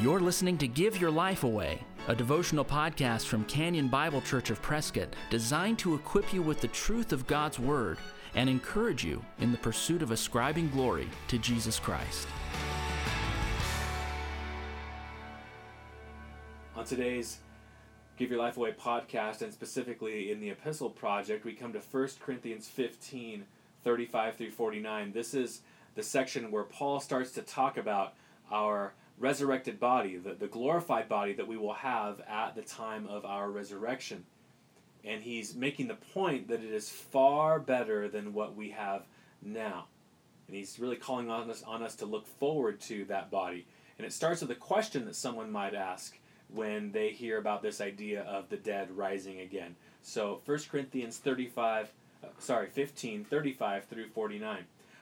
You're listening to Give Your Life Away, a devotional podcast from Canyon Bible Church of Prescott designed to equip you with the truth of God's Word and encourage you in the pursuit of ascribing glory to Jesus Christ. On today's Give Your Life Away podcast, and specifically in the Epistle Project, we come to 1 Corinthians 15 35 through 49. This is the section where Paul starts to talk about our resurrected body, the, the glorified body that we will have at the time of our resurrection. And he's making the point that it is far better than what we have now. And he's really calling on us, on us to look forward to that body. And it starts with a question that someone might ask when they hear about this idea of the dead rising again. So 1 Corinthians 35, uh, sorry, 15, 35 through 49.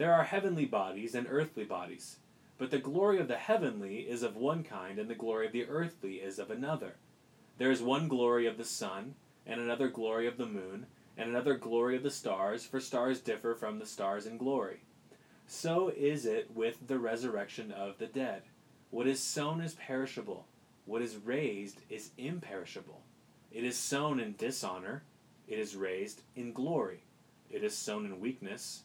There are heavenly bodies and earthly bodies, but the glory of the heavenly is of one kind, and the glory of the earthly is of another. There is one glory of the sun, and another glory of the moon, and another glory of the stars, for stars differ from the stars in glory. So is it with the resurrection of the dead. What is sown is perishable, what is raised is imperishable. It is sown in dishonor, it is raised in glory. It is sown in weakness,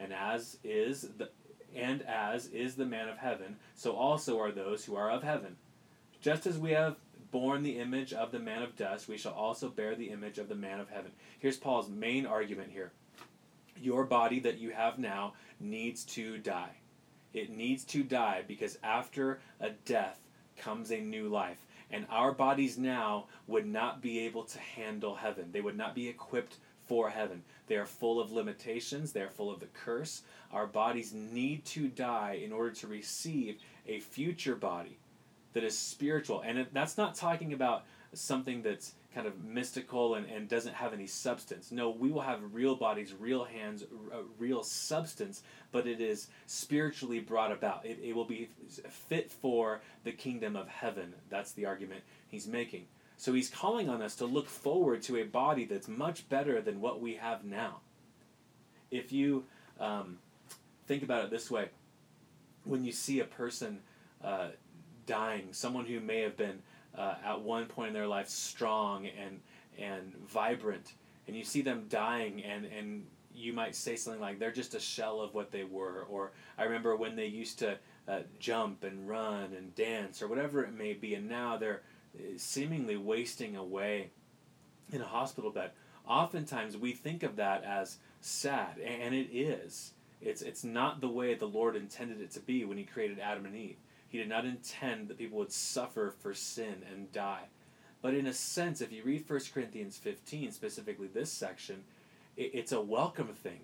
and as is the and as is the man of heaven, so also are those who are of heaven. Just as we have borne the image of the man of dust, we shall also bear the image of the man of heaven. Here's Paul's main argument here. Your body that you have now needs to die. It needs to die because after a death comes a new life. And our bodies now would not be able to handle heaven. They would not be equipped for heaven. They are full of limitations, they are full of the curse. Our bodies need to die in order to receive a future body that is spiritual. And that's not talking about something that's kind of mystical and, and doesn't have any substance. No, we will have real bodies, real hands, uh, real substance, but it is spiritually brought about. It, it will be fit for the kingdom of heaven. That's the argument he's making. So he's calling on us to look forward to a body that's much better than what we have now. If you um, think about it this way, when you see a person uh, dying, someone who may have been uh, at one point in their life strong and and vibrant, and you see them dying, and and you might say something like they're just a shell of what they were, or I remember when they used to uh, jump and run and dance or whatever it may be, and now they're seemingly wasting away in a hospital bed. Oftentimes we think of that as sad, and it is. It's, it's not the way the Lord intended it to be when He created Adam and Eve. He did not intend that people would suffer for sin and die. But in a sense, if you read 1 Corinthians 15, specifically this section, it, it's a welcome thing.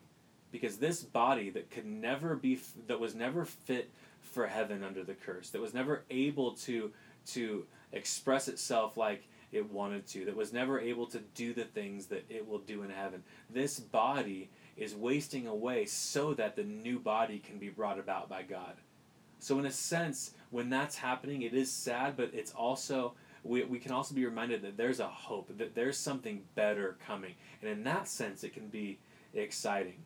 Because this body that could never be, that was never fit for heaven under the curse, that was never able to, to express itself like it wanted to, that was never able to do the things that it will do in heaven. This body is wasting away so that the new body can be brought about by God. So, in a sense, when that's happening, it is sad, but it's also, we, we can also be reminded that there's a hope, that there's something better coming. And in that sense, it can be exciting.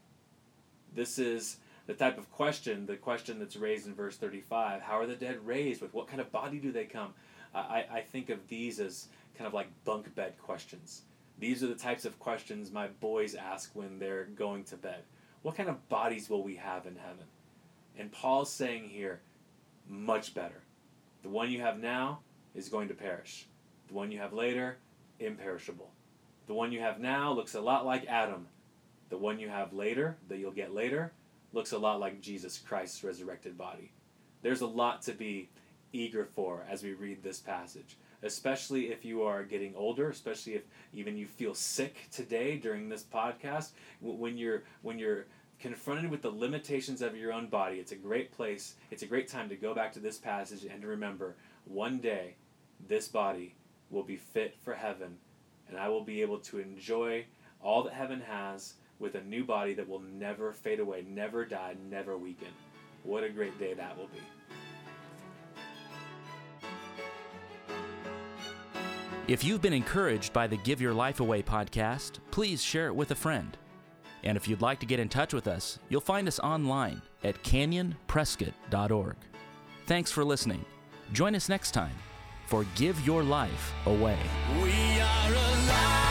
This is the type of question, the question that's raised in verse 35 How are the dead raised? With what kind of body do they come? I, I think of these as kind of like bunk bed questions. These are the types of questions my boys ask when they're going to bed. What kind of bodies will we have in heaven? And Paul's saying here, much better. The one you have now, is going to perish. The one you have later, imperishable. The one you have now looks a lot like Adam. The one you have later, that you'll get later, looks a lot like Jesus Christ's resurrected body. There's a lot to be eager for as we read this passage, especially if you are getting older, especially if even you feel sick today during this podcast. When you're when you're confronted with the limitations of your own body, it's a great place, it's a great time to go back to this passage and to remember one day this body will be fit for heaven and I will be able to enjoy all that heaven has with a new body that will never fade away, never die, never weaken. What a great day that will be. If you've been encouraged by the Give Your Life Away podcast, please share it with a friend. And if you'd like to get in touch with us, you'll find us online at canyonprescott.org. Thanks for listening. Join us next time for Give Your Life Away. We are alive.